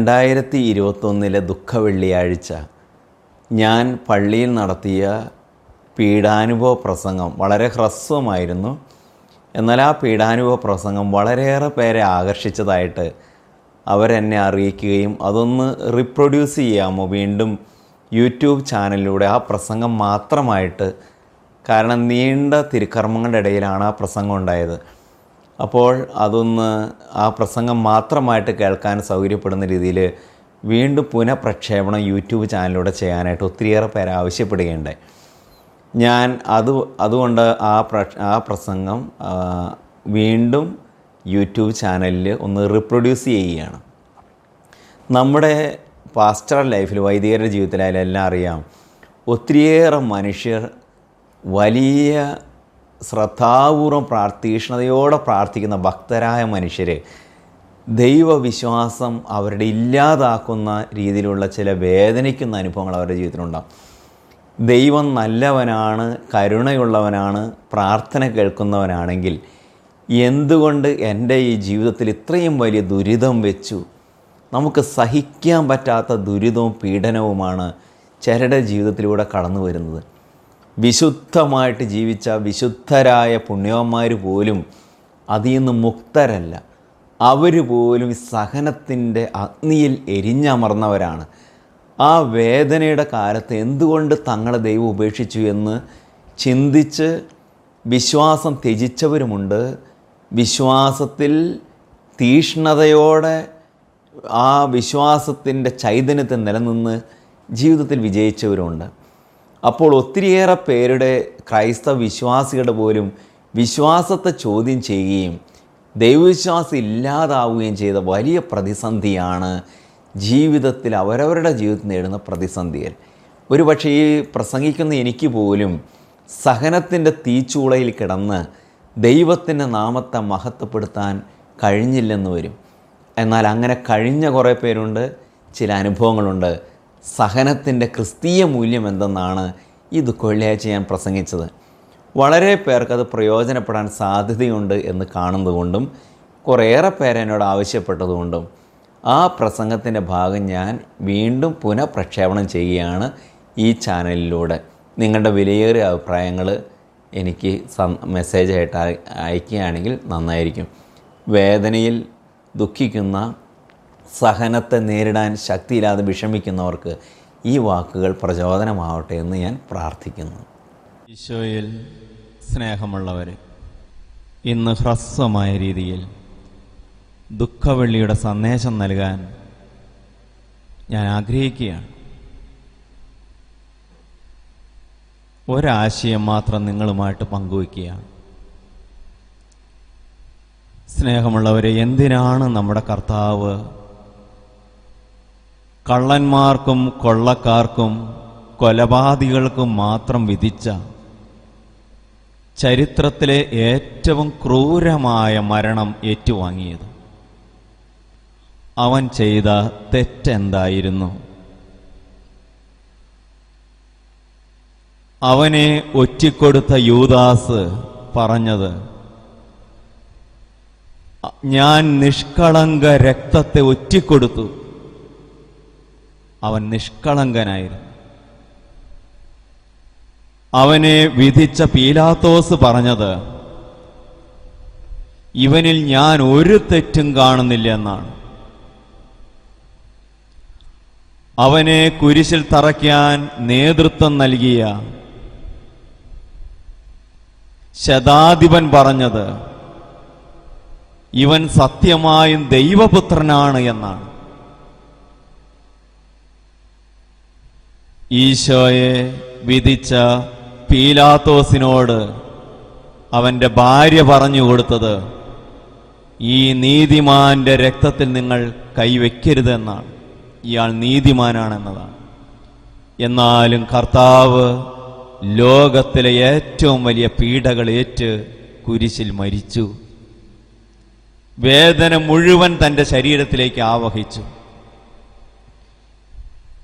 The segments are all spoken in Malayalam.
രണ്ടായിരത്തി ഇരുപത്തൊന്നിലെ ദുഃഖ വെള്ളിയാഴ്ച ഞാൻ പള്ളിയിൽ നടത്തിയ പീഡാനുഭവ പ്രസംഗം വളരെ ഹ്രസ്വമായിരുന്നു. എന്നാൽ ആ പീഡാനുഭവ പ്രസംഗം വളരെയേറെ പേരെ ആകർഷിച്ചതായിട്ട് അവരെന്നെ അറിയിക്കുകയും അതൊന്ന് റീപ്രൊഡ്യൂസ് ചെയ്യാമോ വീണ്ടും യൂട്യൂബ് ചാനലിലൂടെ ആ പ്രസംഗം മാത്രമായിട്ട് കാരണം നീണ്ട തിരുക്കർമ്മങ്ങളുടെ ഇടയിലാണ് ആ പ്രസംഗം ഉണ്ടായത്. അപ്പോൾ അതൊന്ന് ആ പ്രസംഗം മാത്രമായിട്ട് കേൾക്കാൻ സൗകര്യപ്പെടുന്ന രീതിയിൽ വീണ്ടും പുനഃപ്രക്ഷേപണം യൂട്യൂബ് ചാനലിലൂടെ ചെയ്യാനായിട്ട് ഒത്തിരിയേറെ പേര് ആവശ്യപ്പെടുകയുണ്ടായി. ഞാൻ അത് അതുകൊണ്ട് ആ പ്ര ആ പ്രസംഗം വീണ്ടും യൂട്യൂബ് ചാനലിൽ ഒന്ന് റിപ്രൊഡ്യൂസ് ചെയ്യുകയാണ്. നമ്മുടെ പാസ്റ്റർ ലൈഫിൽ വൈദികരുടെ ജീവിതത്തിലായാലും എല്ലാം അറിയാം ഒത്തിരിയേറെ മനുഷ്യർ വലിയ ശ്രദ്ധാപൂർവം പ്രാർത്ഥീഷ്ണതയോടെ പ്രാർത്ഥിക്കുന്ന ഭക്തരായ മനുഷ്യർ ദൈവവിശ്വാസം അവരുടെ ഇല്ലാതാക്കുന്ന രീതിയിലുള്ള ചില വേദനിക്കുന്ന അനുഭവങ്ങൾ അവരുടെ ജീവിതത്തിലുണ്ടാകും ദൈവം നല്ലവനാണ് കരുണയുള്ളവനാണ് പ്രാർത്ഥന കേൾക്കുന്നവനാണെങ്കിൽ എന്തുകൊണ്ട് എന്റെ ഈ ജീവിതത്തിൽ ഇത്രയും വലിയ ദുരിതം വെച്ചു? നമുക്ക് സഹിക്കാൻ പറ്റാത്ത ദുരിതവും പീഡനവുമാണ് ചിലരുടെ ജീവിതത്തിലൂടെ കടന്നു വരുന്നത് വിശുദ്ധമായിട്ട് ജീവിച്ച വിശുദ്ധരായ പുണ്യവന്മാർ പോലും അതിൽ നിന്ന് മുക്തരല്ല. അവർ പോലും സഹനത്തിന്റെ അഗ്നിയിൽ എരിഞ്ഞമർന്നവരാണ്. ആ വേദനയുടെ കാലത്ത് എന്തുകൊണ്ട് തങ്ങളെ ദൈവം ഉപേക്ഷിച്ചു എന്ന് ചിന്തിച്ച് വിശ്വാസം ത്യജിച്ചവരുമുണ്ട്. വിശ്വാസത്തിൽ തീഷ്ണതയോടെ ആ വിശ്വാസത്തിന്റെ ചൈതന്യത്തിൽ നിലനിന്ന് ജീവിതത്തിൽ വിജയിച്ചവരുമുണ്ട്. അപ്പോൾ ഒത്തിരിയേറെ പേരുടെ ക്രൈസ്തവ വിശ്വാസികളുടെ പോലും വിശ്വാസത്തെ ചോദ്യം ചെയ്യുകയും ദൈവവിശ്വാസം ഇല്ലാതാവുകയും ചെയ്ത വലിയ പ്രതിസന്ധിയാണ് ജീവിതത്തിൽ അവരവരുടെ ജീവിതത്തിൽ നേടുന്ന പ്രതിസന്ധികൾ. ഒരു പക്ഷേ ഈ പ്രസംഗിക്കുന്ന എനിക്ക് പോലും സഹനത്തിന്റെ തീച്ചൂളയിൽ കിടന്ന് ദൈവത്തിന്റെ നാമത്തെ മഹത്വപ്പെടുത്താൻ കഴിഞ്ഞില്ലെന്ന് വരും. എന്നാൽ അങ്ങനെ കഴിഞ്ഞ കുറേ പേരുണ്ട് ചില അനുഭവങ്ങളുണ്ട്. സഹനത്തിന്റെ ക്രിസ്തീയ മൂല്യം എന്തെന്നാണ് ഈ ദുഃഖവെള്ളിയാഴ്ച ഞാൻ പ്രസംഗിച്ചത്. വളരെ പേർക്ക് അത് പ്രയോജനപ്പെടാൻ സാധ്യതയുണ്ട് എന്ന് കാണുന്നതുകൊണ്ടും കുറേയേറെ പേര് എന്നോട് ആവശ്യപ്പെട്ടതുകൊണ്ടും ആ പ്രസംഗത്തിന്റെ ഭാഗം ഞാൻ വീണ്ടും പുനഃപ്രക്ഷേപണം ചെയ്യുകയാണ് ഈ ചാനലിലൂടെ. നിങ്ങളുടെ വിലയേറിയ അഭിപ്രായങ്ങൾ എനിക്ക് മെസ്സേജായിട്ട് അയ- അയക്കുകയാണെങ്കിൽ നന്നായിരിക്കും. വേദനയിൽ ദുഃഖിക്കുന്ന സഹനത്തെ നേരിടാൻ ശക്തിയില്ലാതെ വിഷമിക്കുന്നവർക്ക് ഈ വാക്കുകൾ പ്രചോദനമാവട്ടെ എന്ന് ഞാൻ പ്രാർത്ഥിക്കുന്നു. ഈശോയിൽ സ്നേഹമുള്ളവർ ഇന്ന് ഹ്രസ്വമായ രീതിയിൽ ദുഃഖവെള്ളിയുടെ സന്ദേശം നൽകാൻ ഞാൻ ആഗ്രഹിക്കുകയാണ്. ഒരാശയം മാത്രം നിങ്ങളുമായിട്ട് പങ്കുവയ്ക്കുകയാണ്. സ്നേഹമുള്ളവരെ എന്തിനാണ് നമ്മുടെ കർത്താവ് കള്ളന്മാർക്കും കൊള്ളക്കാർക്കും കൊലപാതകൾക്കും മാത്രം വിധിച്ച ചരിത്രത്തിലെ ഏറ്റവും ക്രൂരമായ മരണം ഏറ്റുവാങ്ങിയത്. അവൻ ചെയ്ത തെറ്റെന്തായിരുന്നു? അവനെ ഒറ്റിക്കൊടുത്ത യൂദാസ് പറഞ്ഞത് ഞാൻ നിഷ്കളങ്ക രക്തത്തെ ഒറ്റിക്കൊടുത്തു. അവൻ നിഷ്കളങ്കനായിരുന്നു. അവനെ വിധിച്ച പീലാത്തോസ് പറഞ്ഞത് ഇവനിൽ ഞാൻ ഒരു തെറ്റും കാണുന്നില്ല എന്നാണ്. അവനെ കുരിശിൽ തറയ്ക്കാൻ നേതൃത്വം നൽകിയ ശതാധിപൻ പറഞ്ഞത് ഇവൻ സത്യമായും ദൈവപുത്രനാണ് എന്നാണ്. ഈശോയെ വിധിച്ച പീലാത്തോസിനോട് അവന്റെ ഭാര്യ പറഞ്ഞു കൊടുത്തത് ഈ നീതിമാന്റെ രക്തത്തിൽ നിങ്ങൾ കൈവയ്ക്കരുതെന്നാണ് ഇയാൾ നീതിമാനാണെന്നതാണ്. എന്നാലും കർത്താവ് ലോകത്തിലെ ഏറ്റവും വലിയ പീഡകൾ ഏറ്റ് കുരിശിൽ മരിച്ചു. വേദന മുഴുവൻ തന്റെ ശരീരത്തിലേക്ക് ആവഹിച്ചു.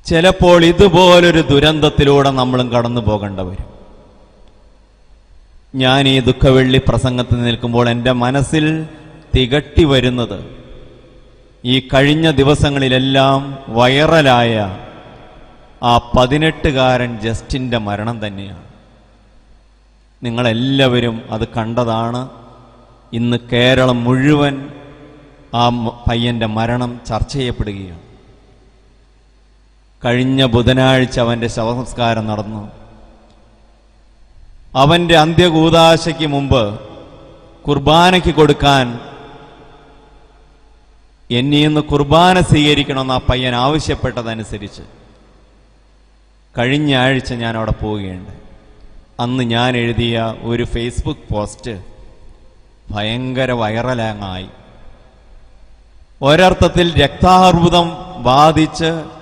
ചിലപ്പോൾ ഇതുപോലൊരു ദുരന്തത്തിലൂടെ നമ്മളും കടന്നു പോകേണ്ട വരും. ഞാൻ ഈ ദുഃഖവെള്ളി പ്രസംഗത്തിൽ നിൽക്കുമ്പോൾ എന്റെ മനസ്സിൽ തികട്ടി വരുന്നത് ഈ കഴിഞ്ഞ ദിവസങ്ങളിലെല്ലാം വൈറലായ ആ പതിനെട്ടുകാരൻ ജസ്റ്റിന്റെ മരണം തന്നെയാണ്. നിങ്ങളെല്ലാവരും അത് കണ്ടതാണ്. ഇന്ന് കേരളം മുഴുവൻ ആ പയ്യന്റെ മരണം ചർച്ച ചെയ്യപ്പെടുകയാണ്. കഴിഞ്ഞ ബുധനാഴ്ച അവന്റെ ശവസംസ്കാരം നടന്നു. അവന്റെ അന്ത്യകൂതാശയ്ക്ക് മുമ്പ് കുർബാനയ്ക്ക് കൊടുക്കാൻ എന്നിൽ നിന്ന് കുർബാന സ്വീകരിക്കണമെന്ന് ആ പയ്യൻ ആവശ്യപ്പെട്ടതനുസരിച്ച് കഴിഞ്ഞ ആഴ്ച ഞാൻ അവിടെ പോവുകയുണ്ട്. അന്ന് ഞാൻ എഴുതിയ ഒരു ഫേസ്ബുക്ക് പോസ്റ്റ് ഭയങ്കര വൈറലാങ്ങായി. ഒരർത്ഥത്തിൽ രക്താർബുദം ബാധിച്ച്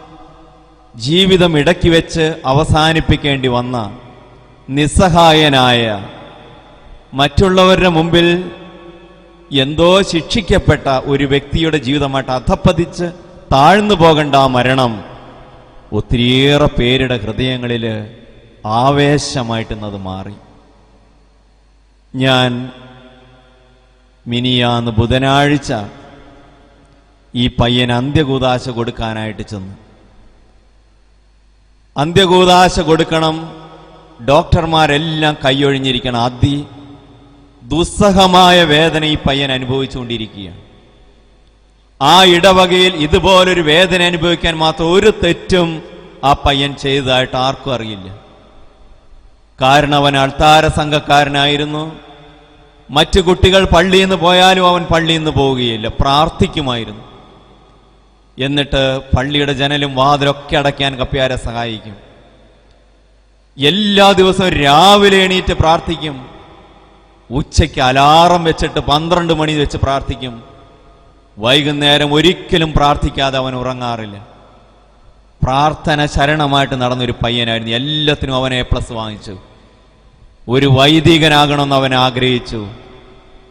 ജീവിതം ഇടയ്ക്ക് വെച്ച് അവസാനിപ്പിക്കേണ്ടി വന്ന നിസ്സഹായനായ മറ്റുള്ളവരുടെ മുമ്പിൽ എന്തോ ശിക്ഷിക്കപ്പെട്ട ഒരു വ്യക്തിയുടെ ജീവിതമായിട്ട് അധപ്പതിച്ച് താഴ്ന്നു പോകേണ്ട ആ മരണം ഒത്തിരിയേറെ പേരുടെ ഹൃദയങ്ങളിൽ ആവേശമായിട്ടുന്നത് മാറി. ഞാൻ മിനിയാന്ന് ബുധനാഴ്ച ഈ പയ്യൻ അന്ത്യകൂതാശ കൊടുക്കാനായിട്ട് ചെന്നു. അന്ത്യകൂതാശ കൊടുക്കണം. ഡോക്ടർമാരെല്ലാം കൈയൊഴിഞ്ഞിരിക്കണം. അതി ദുസ്സഹമായ വേദന ഈ പയ്യൻ അനുഭവിച്ചുകൊണ്ടിരിക്കുകയാണ്. ആ ഇടവകയിൽ ഇതുപോലൊരു വേദന അനുഭവിക്കാൻ മാത്രം ഒരു തെറ്റും ആ പയ്യൻ ചെയ്തതായിട്ട് ആർക്കും അറിയില്ല. കാരണം അവൻ അൾത്താര സംഘക്കാരനായിരുന്നു മറ്റു കുട്ടികൾ പള്ളിയിൽ നിന്ന് പോയാലും അവൻ പള്ളിയിൽ നിന്ന് പോവുകയില്ല. പ്രാർത്ഥിക്കുമായിരുന്നു. എന്നിട്ട് പള്ളിയുടെ ജനലും വാതിലൊക്കെ അടയ്ക്കാൻ കപ്പ്യാരെ സഹായിക്കും. എല്ലാ ദിവസവും രാവിലെ എണീറ്റ് പ്രാർത്ഥിക്കും. ഉച്ചയ്ക്ക് അലാറം വെച്ചിട്ട് പന്ത്രണ്ട് മണി വെച്ച് പ്രാർത്ഥിക്കും. വൈകുന്നേരം ഒരിക്കലും പ്രാർത്ഥിക്കാതെ അവൻ ഉറങ്ങാറില്ല. പ്രാർത്ഥന ശരണമായിട്ട് നടന്നൊരു പയ്യനായിരുന്നു. എല്ലാത്തിനും അവൻ എ പ്ലസ് വാങ്ങിച്ചു. ഒരു വൈദികനാകണമെന്ന് അവൻ ആഗ്രഹിച്ചു.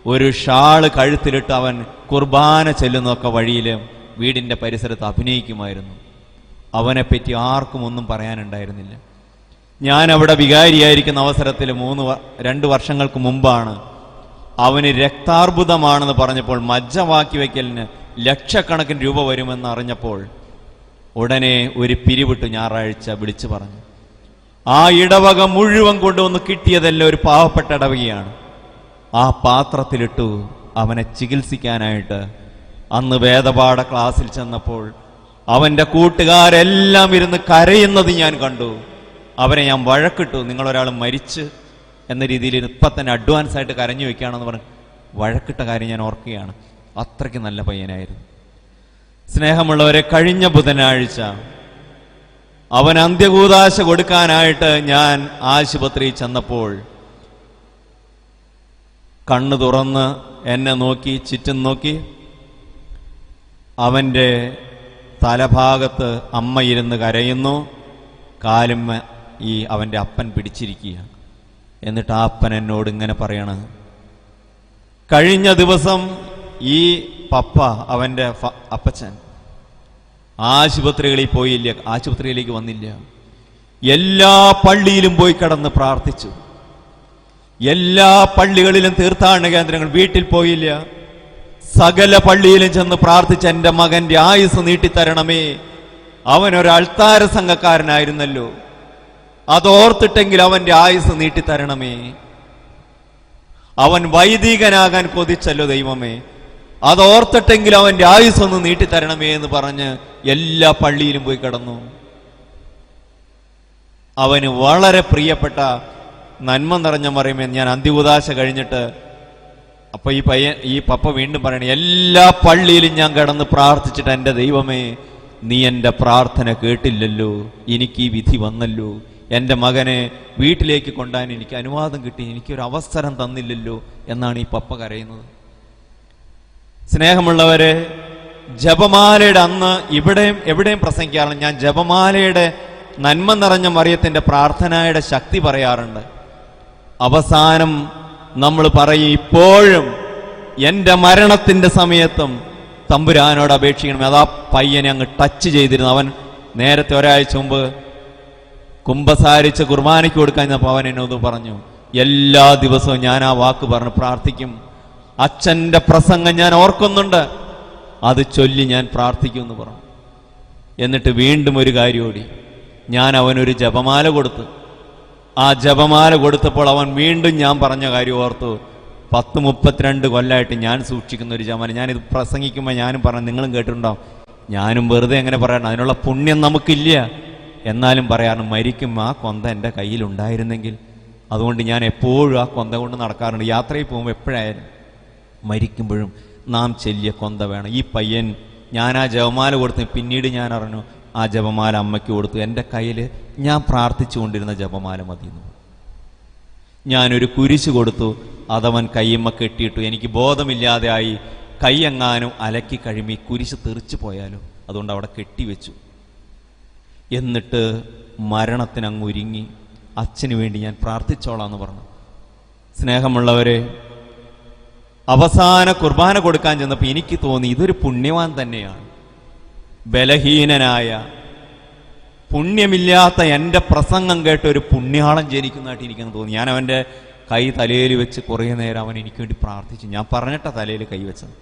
ഒരു ഷാൾ കഴുത്തിലിട്ട് അവൻ കുർബാന ചെല്ലുന്നതൊക്കെ വഴിയിൽ വീടിന്റെ പരിസരത്ത് അഭിനയിക്കുമായിരുന്നു. അവനെപ്പറ്റി ആർക്കും ഒന്നും പറയാനുണ്ടായിരുന്നില്ല. ഞാൻ അവിടെ വികാരിയായിരിക്കുന്ന അവസരത്തിൽ മൂന്ന് രണ്ട് വർഷങ്ങൾക്ക് മുമ്പാണ് അവന് രക്താർബുദമാണെന്ന് പറഞ്ഞപ്പോൾ മജ്ജ വാക്കി വയ്ക്കലിന് ലക്ഷക്കണക്കിന് രൂപ വരുമെന്ന് അറിഞ്ഞപ്പോൾ ഉടനെ ഒരു പിരിവിട്ട് ഞായറാഴ്ച വിളിച്ചു പറഞ്ഞു. ആ ഇടവക മുഴുവൻ കൊണ്ടുവന്ന് കിട്ടിയതെല്ലാം ഒരു പാവപ്പെട്ട ഇടവകയാണ്. ആ പാത്രത്തിലിട്ടു അവനെ ചികിത്സിക്കാനായിട്ട് അന്ന് വേദപാഠ ക്ലാസ്സിൽ ചെന്നപ്പോൾ അവന്റെ കൂട്ടുകാരെല്ലാം ഇരുന്ന് കരയുന്നത് ഞാൻ കണ്ടു. അവരെ ഞാൻ വഴക്കിട്ടു. നിങ്ങളൊരാൾ മരിച്ച് എന്ന രീതിയിൽ ഇപ്പം തന്നെ അഡ്വാൻസ് ആയിട്ട് കരഞ്ഞു വെക്കുകയാണെന്ന് പറഞ്ഞ് വഴക്കിട്ട കാര്യം ഞാൻ ഓർക്കുകയാണ്. അത്രയ്ക്ക് നല്ല പയ്യനായിരുന്നു. സ്നേഹമുള്ളവരെ കഴിഞ്ഞ ബുധനാഴ്ച അവൻ അന്ത്യകൂതാശ കൊടുക്കാനായിട്ട് ഞാൻ ആശുപത്രിയിൽ ചെന്നപ്പോൾ കണ്ണു തുറന്ന് എന്നെ നോക്കി ചുറ്റും നോക്കി അവന്റെ തലഭാഗത്ത് അമ്മ ഇരുന്ന് കരയുന്നു. കാലുമ്മ ഈ അവന്റെ അപ്പൻ പിടിച്ചിരിക്കുക എന്നിട്ട് ആ അപ്പൻ എന്നോട് ഇങ്ങനെ പറയണത് കഴിഞ്ഞ ദിവസം ഈ പപ്പ അവന്റെ അപ്പച്ചൻ ആശുപത്രികളിൽ പോയില്ല ആശുപത്രിയിലേക്ക് വന്നില്ല. എല്ലാ പള്ളിയിലും പോയി കടന്ന് പ്രാർത്ഥിച്ചു. എല്ലാ പള്ളികളിലും തീർത്ഥാടന കേന്ദ്രങ്ങൾ വീട്ടിൽ പോയില്ല. സകല പള്ളിയിലും ചെന്ന് പ്രാർത്ഥിച്ച എന്റെ മകന്റെ ആയുസ് നീട്ടിത്തരണമേ. അവൻ ഒരു അൾത്താര സംഘക്കാരനായിരുന്നല്ലോ. അതോർത്തിട്ടെങ്കിൽ അവന്റെ ആയുസ് നീട്ടിത്തരണമേ. അവൻ വൈദികനാകാൻ കൊതിച്ചല്ലോ ദൈവമേ. അതോർത്തിട്ടെങ്കിൽ അവന്റെ ആയുസ് ഒന്ന് നീട്ടിത്തരണമേ എന്ന് പറഞ്ഞ് എല്ലാ പള്ളിയിലും പോയി കിടന്നു. അവന് വളരെ പ്രിയപ്പെട്ട നന്മ നിറഞ്ഞ മറിയുമേ ഞാൻ അന്ത്യകുദാശ കഴിഞ്ഞിട്ട് അപ്പൊ ഈ പയ്യൻ ഈ പപ്പ വീണ്ടും പറയണേ എല്ലാ പള്ളിയിലും ഞാൻ കിടന്ന് പ്രാർത്ഥിച്ചിട്ട് എന്റെ ദൈവമേ നീ എന്റെ പ്രാർത്ഥന കേട്ടില്ലല്ലോ എനിക്ക് ഈ വിധി വന്നല്ലോ. എന്റെ മകനെ വീട്ടിലേക്ക് കൊണ്ടാൻ എനിക്ക് അനുവാദം കിട്ടി എനിക്കൊരു അവസരം തന്നില്ലല്ലോ എന്നാണ് ഈ പപ്പ കരയുന്നത്. സ്നേഹമുള്ളവരെ ജപമാലയുടെ അന്ന് ഇവിടെയും എവിടെയും പ്രസംഗിക്കാറുണ്ട് ഞാൻ ജപമാലയുടെ നന്മ നിറഞ്ഞ മറിയത്തിന്റെ പ്രാർത്ഥനയുടെ ശക്തി പറയാറുണ്ട്. അവസാനം നമ്മൾ പറയും ഇപ്പോഴും എന്റെ മരണത്തിന്റെ സമയത്തും തമ്പുരാനോട് അപേക്ഷിക്കണം. അതാ പയ്യനെ അങ്ങ് ടച്ച് ചെയ്തിരുന്നു. അവൻ നേരത്തെ ഒരാഴ്ച മുമ്പ് കുംഭസാരിച്ച് കുർബാനയ്ക്ക് കൊടുക്കാൻ അപ്പോൾ അവൻ എന്നോട് പറഞ്ഞു എല്ലാ ദിവസവും ഞാൻ ആ വാക്ക് പറഞ്ഞ് പ്രാർത്ഥിക്കും. അച്ഛന്റെ പ്രസംഗം ഞാൻ ഓർക്കുന്നുണ്ട്. അത് ചൊല്ലി ഞാൻ പ്രാർത്ഥിക്കുമെന്ന് പറഞ്ഞു. എന്നിട്ട് വീണ്ടും ഒരു കാര്യം ഓടി. ഞാൻ അവനൊരു ജപമാല കൊടുത്തു ആ ജപമാല കൊടുത്തപ്പോൾ അവൻ വീണ്ടും ഞാൻ പറഞ്ഞ കാര്യം ഓർത്തു. പത്ത് മുപ്പത്തിരണ്ട് കൊല്ലമായിട്ട് ഞാൻ സൂക്ഷിക്കുന്ന ഒരു ജപമാല. ഞാനിത് പ്രസംഗിക്കുമ്പോൾ ഞാനും പറഞ്ഞു നിങ്ങളും കേട്ടിട്ടുണ്ടാവും ഞാനും വെറുതെ എങ്ങനെ പറയണം അതിനുള്ള പുണ്യം നമുക്കില്ല. എന്നാലും പറയാറുണ്ട് മരിക്കും ആ കൊന്ത എന്റെ കയ്യിലുണ്ടായിരുന്നെങ്കിൽ. അതുകൊണ്ട് ഞാൻ എപ്പോഴും ആ കൊന്ത കൊണ്ട് നടക്കാറുണ്ട്. യാത്രയിൽ പോകുമ്പോൾ എപ്പോഴായാലും മരിക്കുമ്പോഴും നാം ചെല്ലിയ കൊന്ത വേണം. ഈ പയ്യൻ ഞാൻ ആ ജവമാല കൊടുത്ത് പിന്നീട് ഞാൻ അറിഞ്ഞു ആ ജപമാല അമ്മയ്ക്ക് കൊടുത്തു. എന്റെ കയ്യിൽ ഞാൻ പ്രാർത്ഥിച്ചുകൊണ്ടിരുന്ന ജപമാല മതിയെന്നു. ഞാനൊരു കുരിശ് കൊടുത്തു. അതവൻ കയ്യമ്മ കെട്ടിയിട്ടു. എനിക്ക് ബോധമില്ലാതെയായി കൈയെങ്ങാനും അലക്കി കഴിമി കുരിശ് തെറിച്ചു പോയാലോ? അതുകൊണ്ട് അവിടെ കെട്ടിവെച്ചു എന്നിട്ട് മരണത്തിനങ്ങ് ഒരുങ്ങി അച്ഛന് വേണ്ടി ഞാൻ പ്രാർത്ഥിച്ചോളാന്ന് പറഞ്ഞു. സ്നേഹമുള്ളവരെ അവസാന കുർബാന കൊടുക്കാൻ ചെന്നപ്പോൾ എനിക്ക് തോന്നി ഇതൊരു പുണ്യവാൻ തന്നെയാണ്. ബലഹീനനായ പുണ്യമില്ലാത്ത എന്റെ പ്രസംഗം കേട്ട് ഒരു പുണ്യാളം ജനിക്കുന്നതായിട്ട് എനിക്കെന്ന് തോന്നി. ഞാൻ അവന്റെ കൈ തലയിൽ വെച്ച് കുറേ നേരം അവൻ എനിക്ക് വേണ്ടി പ്രാർത്ഥിച്ചു. ഞാൻ പറഞ്ഞിട്ട തലയിൽ കൈവച്ചത്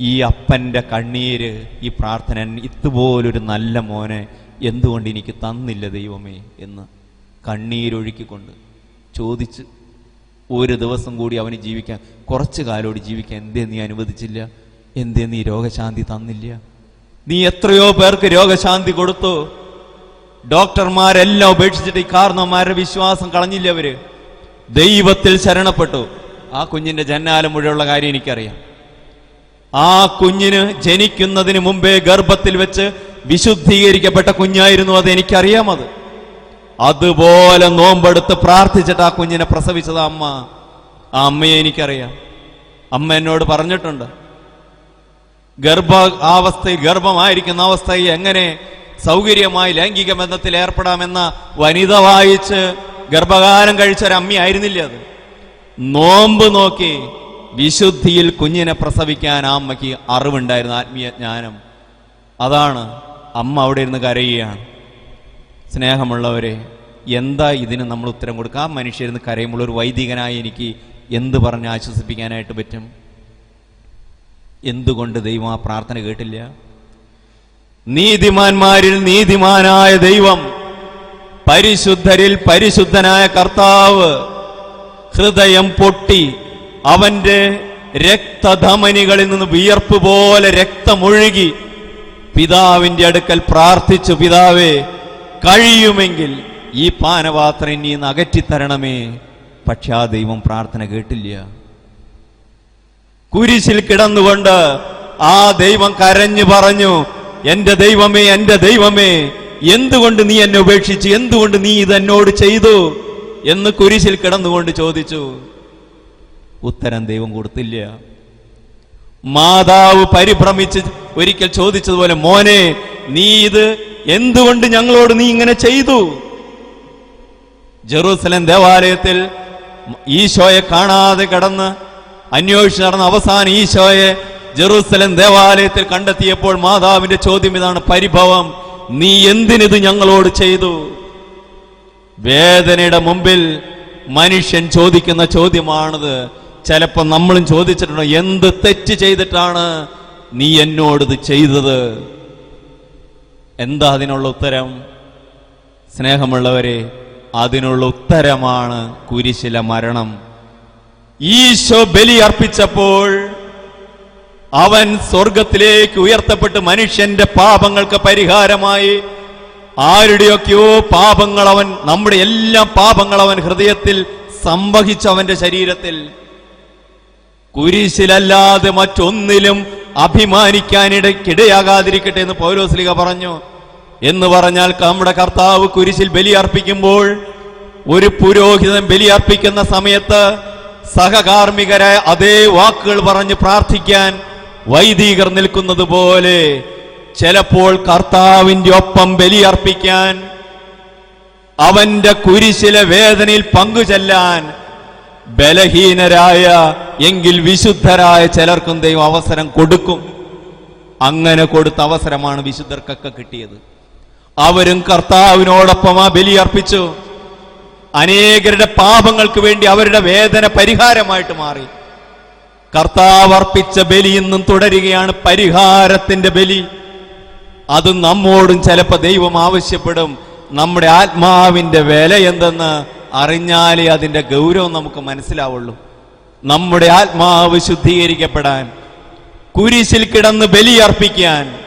ഈ അപ്പന്റെ കണ്ണീര് ഈ പ്രാർത്ഥന ഇതുപോലൊരു നല്ല മോനെ എന്തുകൊണ്ട് എനിക്ക് തന്നില്ല ദൈവമേ എന്ന് കണ്ണീരൊഴുക്കിക്കൊണ്ട് ചോദിച്ച് ഒരു ദിവസം കൂടി അവന് ജീവിക്കാൻ കുറച്ച് കാലോട് ജീവിക്കാൻ എന്തേ നീ അനുവദിച്ചില്ല? എന്തേ നീ രോഗശാന്തി തന്നില്ല? നീ എത്രയോ പേർക്ക് രോഗശാന്തി കൊടുത്തു. ഡോക്ടർമാരെല്ലാം ഉപേക്ഷിച്ചിട്ട് ഈ കാരണവന്മാരുടെ വിശ്വാസം കളഞ്ഞില്ല അവർ? ദൈവത്തിൽ ശരണപ്പെട്ടു. ആ കുഞ്ഞിന്റെ ജന്നാലം മുഴുവനുള്ള കാര്യം എനിക്കറിയാം. ആ കുഞ്ഞിന് ജനിക്കുന്നതിന് മുമ്പേ ഗർഭത്തിൽ വെച്ച് വിശുദ്ധീകരിക്കപ്പെട്ട കുഞ്ഞായിരുന്നു അത് എനിക്കറിയാം അത്. അതുപോലെ നോമ്പെടുത്ത് പ്രാർത്ഥിച്ചിട്ട് ആ കുഞ്ഞിനെ പ്രസവിച്ചത് അമ്മ. ആ അമ്മയെ എനിക്കറിയാം. അമ്മ എന്നോട് പറഞ്ഞിട്ടുണ്ട് ഗർഭ അവസ്ഥയിൽ ഗർഭമായിരിക്കുന്ന അവസ്ഥയിൽ എങ്ങനെ സൗകര്യമായി ലൈംഗിക ബന്ധത്തിൽ ഏർപ്പെടാമെന്ന വനിത വായിച്ച് ഗർഭകാലം കഴിച്ച ഒരു അമ്മയായിരുന്നില്ല അത്? നോമ്പ് നോക്കി വിശുദ്ധിയിൽ കുഞ്ഞിനെ പ്രസവിക്കാൻ ആ അമ്മയ്ക്ക് അറിവുണ്ടായിരുന്നു ആത്മീയ ജ്ഞാനം. അതാണ് അമ്മ അവിടെ ഇരുന്ന് കരയുകയാണ്. സ്നേഹമുള്ളവരെ എന്താ ഇതിന് നമ്മൾ ഉത്തരം കൊടുക്കുക? ആ മനുഷ്യരുന്ന് കരയുമ്പോൾ ഒരു വൈദികനായി എനിക്ക് എന്ത് പറഞ്ഞ് ആശ്വസിപ്പിക്കാനായിട്ട് പറ്റും? എന്തുകൊണ്ട് ദൈവം ആ പ്രാർത്ഥന കേട്ടില്ല? നീതിമാന്മാരിൽ നീതിമാനായ ദൈവം പരിശുദ്ധരിൽ പരിശുദ്ധനായ കർത്താവ് ഹൃദയം പൊട്ടി അവന്റെ രക്തധമനികളിൽ നിന്ന് വിയർപ്പ് പോലെ രക്തമൊഴുകി പിതാവിന്റെ അടുക്കൽ പ്രാർത്ഥിച്ചു പിതാവേ കഴിയുമെങ്കിൽ ഈ പാനപാത്രം ഇനി അകറ്റിത്തരണമേ പക്ഷെ ആ ദൈവം പ്രാർത്ഥന കേട്ടില്ല. കുരിശിൽ കിടന്നുകൊണ്ട് ആ ദൈവം കരഞ്ഞു പറഞ്ഞു എന്റെ ദൈവമേ എന്റെ ദൈവമേ എന്തുകൊണ്ട് നീ എന്നെ ഉപേക്ഷിച്ചു? എന്തുകൊണ്ട് നീ ഇത് എന്നോട് ചെയ്തു? എന്ന് കുരിശിൽ കിടന്നുകൊണ്ട് ചോദിച്ചു. ഉത്തരം ദൈവം കൊടുത്തില്ല. മാതാവ് പരിഭ്രമിച്ച് ഒരിക്കൽ ചോദിച്ചതുപോലെ മോനെ നീ ഇത് എന്തുകൊണ്ട് ഞങ്ങളോട് നീ ഇങ്ങനെ ചെയ്തു? ജെറൂസലം ദേവാലയത്തിൽ ഈശോയെ കാണാതെ കിടന്ന് അന്വേഷിച്ച് നടന്ന അവസാന ഈശോയെ ജെറൂസലം ദേവാലയത്തിൽ കണ്ടെത്തിയപ്പോൾ മാതാവിന്റെ ചോദ്യം ഇതാണ് പരിഭവം നീ എന്തിനിത് ഞങ്ങളോട് ചെയ്തു? വേദനയുടെ മുമ്പിൽ മനുഷ്യൻ ചോദിക്കുന്ന ചോദ്യമാണത്. ചിലപ്പോൾ നമ്മളും ചോദിച്ചിട്ടുണ്ട് എന്ത് തെറ്റ് ചെയ്തിട്ടാണ് നീ എന്നോടിത് ചെയ്തത്? എന്താ അതിനുള്ള ഉത്തരം? സ്നേഹമുള്ളവരെ അതിനുള്ള ഉത്തരമാണ് കുരിശിലെ മരണം. ഈശോ ബലി അർപ്പിച്ചപ്പോൾ അവൻ സ്വർഗത്തിലേക്ക് ഉയർത്തപ്പെട്ട് മനുഷ്യന്റെ പാപങ്ങൾക്ക് പരിഹാരമായി ആരുടെയൊക്കെയോ പാപങ്ങൾ അവൻ നമ്മുടെ എല്ലാ പാപങ്ങൾ അവൻ ഹൃദയത്തിൽ സംവഹിച്ചു അവന്റെ ശരീരത്തിൽ. കുരിശിലല്ലാതെ മറ്റൊന്നിലും അഭിമാനിക്കാനിടയ്ക്കിടയാകാതിരിക്കട്ടെ എന്ന് പൗലോസ്ലിക പറഞ്ഞു. എന്ന് പറഞ്ഞാൽ നമ്മുടെ കർത്താവ് കുരിശിൽ ബലി അർപ്പിക്കുമ്പോൾ ഒരു പുരോഹിതൻ ബലി അർപ്പിക്കുന്ന സമയത്ത് സഹകാർമ്മികരായ അതേ വാക്കുകൾ പറഞ്ഞ് പ്രാർത്ഥിക്കാൻ വൈദികർ നിൽക്കുന്നത് പോലെ ചിലപ്പോൾ കർത്താവിന്റെ ഒപ്പം ബലിയർപ്പിക്കാൻ അവന്റെ കുരിശിലെ വേദനയിൽ പങ്കുചെല്ലാൻ ബലഹീനരായ എങ്കിൽ വിശുദ്ധരായ ചിലർക്കും ദൈവം അവസരം കൊടുക്കും. അങ്ങനെ കൊടുത്ത അവസരമാണ് വിശുദ്ധർക്കൊക്കെ കിട്ടിയത്. അവരും കർത്താവിനോടൊപ്പം ആ ബലിയർപ്പിച്ചു. അനേകരുടെ പാപങ്ങൾക്ക് വേണ്ടി അവരുടെ വേദന പരിഹാരമായിട്ട് മാറി. കർത്താവ് അർപ്പിച്ച ബലി ഇന്നും തുടരുകയാണ്. പരിഹാരത്തിന്റെ ബലി. അത് നമ്മോടും ചിലപ്പോൾ ദൈവം ആവശ്യപ്പെടും. നമ്മുടെ ആത്മാവിന്റെ വില എന്തെന്ന് അറിഞ്ഞാലേ അതിന്റെ ഗൗരവം നമുക്ക് മനസ്സിലാവുള്ളൂ. നമ്മുടെ ആത്മാവ് ശുദ്ധീകരിക്കപ്പെടാൻ കുരിശിൽ കിടന്ന് ബലി അർപ്പിക്കാൻ.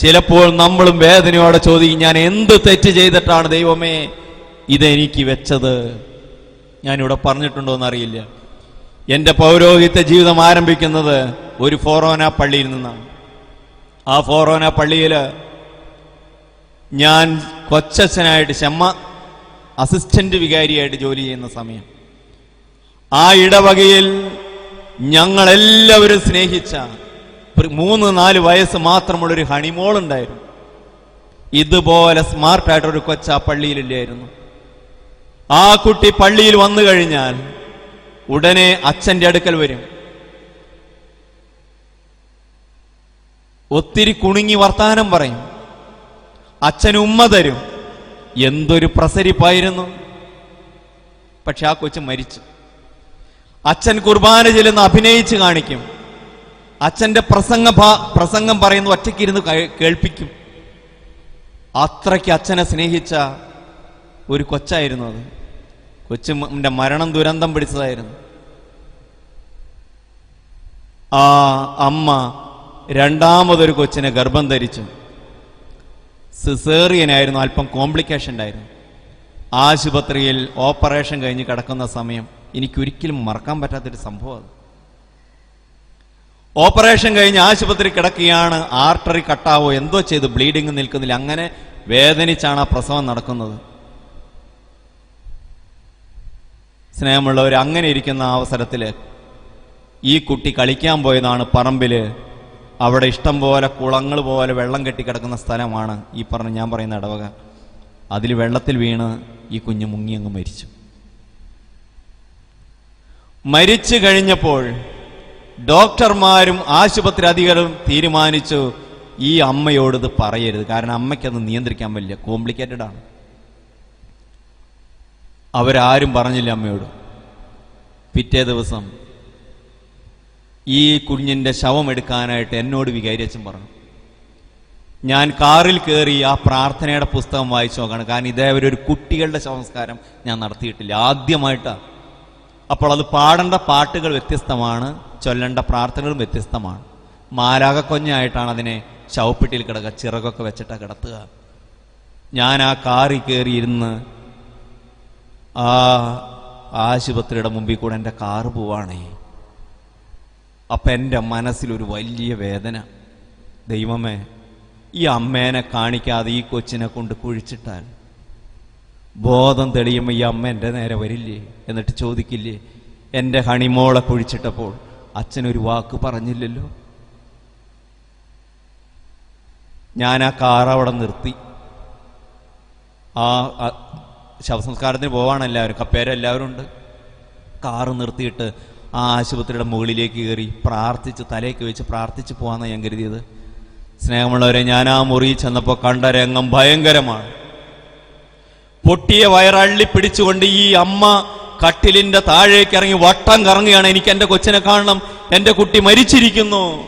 ചിലപ്പോൾ നമ്മളും വേദനയോടെ ചോദിക്കും ഞാൻ എന്ത് തെറ്റ് ചെയ്തിട്ടാണ് ദൈവമേ ഇതെനിക്ക് വെച്ചത്. ഞാനിവിടെ പറഞ്ഞിട്ടുണ്ടോ എന്നറിയില്ല എന്റെ പൗരോഹിത്യ ജീവിതം ആരംഭിക്കുന്നത് ഒരു ഫോറോന പള്ളിയിൽ നിന്നാണ്. ആ ഫോറോന പള്ളിയിൽ ഞാൻ കൊച്ചച്ഛനായിട്ട് ചെമ്മ അസിസ്റ്റന്റ് വികാരിയായിട്ട് ജോലി ചെയ്യുന്ന സമയം. ആ ഇടവകയിൽ ഞങ്ങളെല്ലാവരും സ്നേഹിച്ച മൂന്ന് നാല് വയസ്സ് മാത്രമുള്ളൊരു ഹണിമോൾ ഉണ്ടായിരുന്നു ഇതുപോലെ സ്മാർട്ടായിട്ടൊരു കൊച്ച ആ പള്ളിയിലില്ലായിരുന്നു. ആ കുട്ടി പള്ളിയിൽ വന്നു കഴിഞ്ഞാൽ ഉടനെ അച്ഛന്റെ അടുക്കൽ വരും. ഒത്തിരി കുണുങ്ങി വർത്താനം പറയും. അച്ഛൻ ഉമ്മ തരും. എന്തൊരു പ്രസരിപ്പായിരുന്നു. പക്ഷെ ആ കൊച്ചു മരിച്ചു. അച്ഛൻ കുർബാന ചെല്ലുന്ന അഭിനയിച്ച് കാണിക്കും. അച്ഛന്റെ പ്രസംഗ പ്രസംഗം പറയുന്ന ഒറ്റയ്ക്കിരുന്ന് കേൾപ്പിക്കും. അത്രയ്ക്ക് അച്ഛനെ സ്നേഹിച്ച ഒരു കൊച്ചായിരുന്നു അത്. കൊച്ചിന്റെ മരണം ദുരന്തം പിടിച്ചതായിരുന്നു. ആ അമ്മ രണ്ടാമതൊരു കൊച്ചിനെ ഗർഭം ധരിച്ചു. സിസേറിയനായിരുന്നു അല്പം കോംപ്ലിക്കേഷൻ ഉണ്ടായിരുന്നു ആശുപത്രിയിൽ ഓപ്പറേഷൻ കഴിഞ്ഞ് കിടക്കുന്ന സമയം എനിക്കൊരിക്കലും മറക്കാൻ പറ്റാത്തൊരു സംഭവം അത്. ഓപ്പറേഷൻ കഴിഞ്ഞ് ആശുപത്രി കിടക്കുകയാണ് ആർട്ടറി കട്ടാവോ എന്തോ ചെയ്ത് ബ്ലീഡിങ് നിൽക്കുന്നില്ല അങ്ങനെ വേദനിച്ചാണ് ആ പ്രസവം നടക്കുന്നത്. സ്നേഹമുള്ളവർ അങ്ങനെ ഇരിക്കുന്ന അവസരത്തിൽ ഈ കുട്ടി കളിക്കാൻ പോയതാണ് പറമ്പിൽ അവിടെ ഇഷ്ടം പോലെ കുളങ്ങൾ പോലെ വെള്ളം കെട്ടിക്കിടക്കുന്ന സ്ഥലമാണ് ഈ പറഞ്ഞ ഞാൻ പറയുന്ന ഇടവക. അതിൽ വെള്ളത്തിൽ വീണ് ഈ കുഞ്ഞ് മുങ്ങി അങ്ങ് മരിച്ചു. മരിച്ചു കഴിഞ്ഞപ്പോൾ ഡോക്ടർമാരും ആശുപത്രി അധികരും തീരുമാനിച്ചു ഈ അമ്മയോട് ഇത് പറയരുത്. കാരണം അമ്മയ്ക്കത് നിയന്ത്രിക്കാൻ വലിയ കോംപ്ലിക്കേറ്റഡ് ആണ്. അവരാരും പറഞ്ഞില്ല അമ്മയോട്. പിറ്റേ ദിവസം ഈ കുഞ്ഞിന്റെ ശവം എടുക്കാനായിട്ട് എന്നോട് വികാരിയച്ഛൻ പറഞ്ഞു. ഞാൻ കാറിൽ കയറി ആ പ്രാർത്ഥനയുടെ പുസ്തകം വായിച്ചു നോക്കണം. കാരണം ഇതേവരെ ഒരു കുട്ടികളുടെ സംസ്കാരം ഞാൻ നടത്തിയിട്ടില്ല. ആദ്യമായിട്ടാണ് അപ്പോൾ അത് പാടേണ്ട പാട്ടുകൾ വ്യത്യസ്തമാണ് ചൊല്ലേണ്ട പ്രാർത്ഥനകളും വ്യത്യസ്തമാണ്. മാരാകക്കൊഞ്ഞായിട്ടാണ് അതിനെ ശവപ്പെട്ടിയിൽ കിടക്കുക ചിറകൊക്കെ വെച്ചിട്ടാണ് കിടത്തുക. ഞാൻ ആ കാറിൽ കയറി ഇരുന്ന് ആ ആശുപത്രിയുടെ മുമ്പിൽ കൂടെ എന്റെ കാറ് പോവാണേ. അപ്പൊ എന്റെ മനസ്സിലൊരു വലിയ വേദന. ദൈവമേ ഈ അമ്മേനെ കാണിക്കാതെ ഈ കൊച്ചിനെ കൊണ്ട് കുഴിച്ചിട്ടാൽ ബോധം തെളിയുമ്പോൾ ഈ അമ്മ എന്റെ നേരെ വരില്ലേ എന്നിട്ട് ചോദിക്കില്ലേ എന്റെ ഹണിമോളെ കുഴിച്ചിട്ടപ്പോൾ അച്ഛനൊരു വാക്ക് പറഞ്ഞില്ലല്ലോ? ഞാൻ ആ കാർ അവിടെ നിർത്തി. ആ ശവസംസ്കാരത്തിന് പോവാണ് എല്ലാവരും. കപ്പേരെല്ലാവരും ഉണ്ട്. കാറ് നിർത്തിയിട്ട് ആ ആശുപത്രിയുടെ മുകളിലേക്ക് കയറി പ്രാർത്ഥിച്ച് തലേക്ക് വെച്ച് പ്രാർത്ഥിച്ച് പോവാന്നാണ് ഞാൻ കരുതിയത്. സ്നേഹമുള്ളവരെ ഞാൻ ആ മുറി ചെന്നപ്പോൾ കണ്ട രംഗം ഭയങ്കരമാണ്. പൊട്ടിയ വയറള്ളി പിടിച്ചുകൊണ്ട് ഈ അമ്മ കട്ടിലിന്റെ താഴേക്ക് ഇറങ്ങി വട്ടം കറങ്ങുകയാണ്. എനിക്ക് എന്റെ കൊച്ചിനെ കാണണം. എന്റെ കുട്ടി മരിച്ചിരിക്കുന്നു.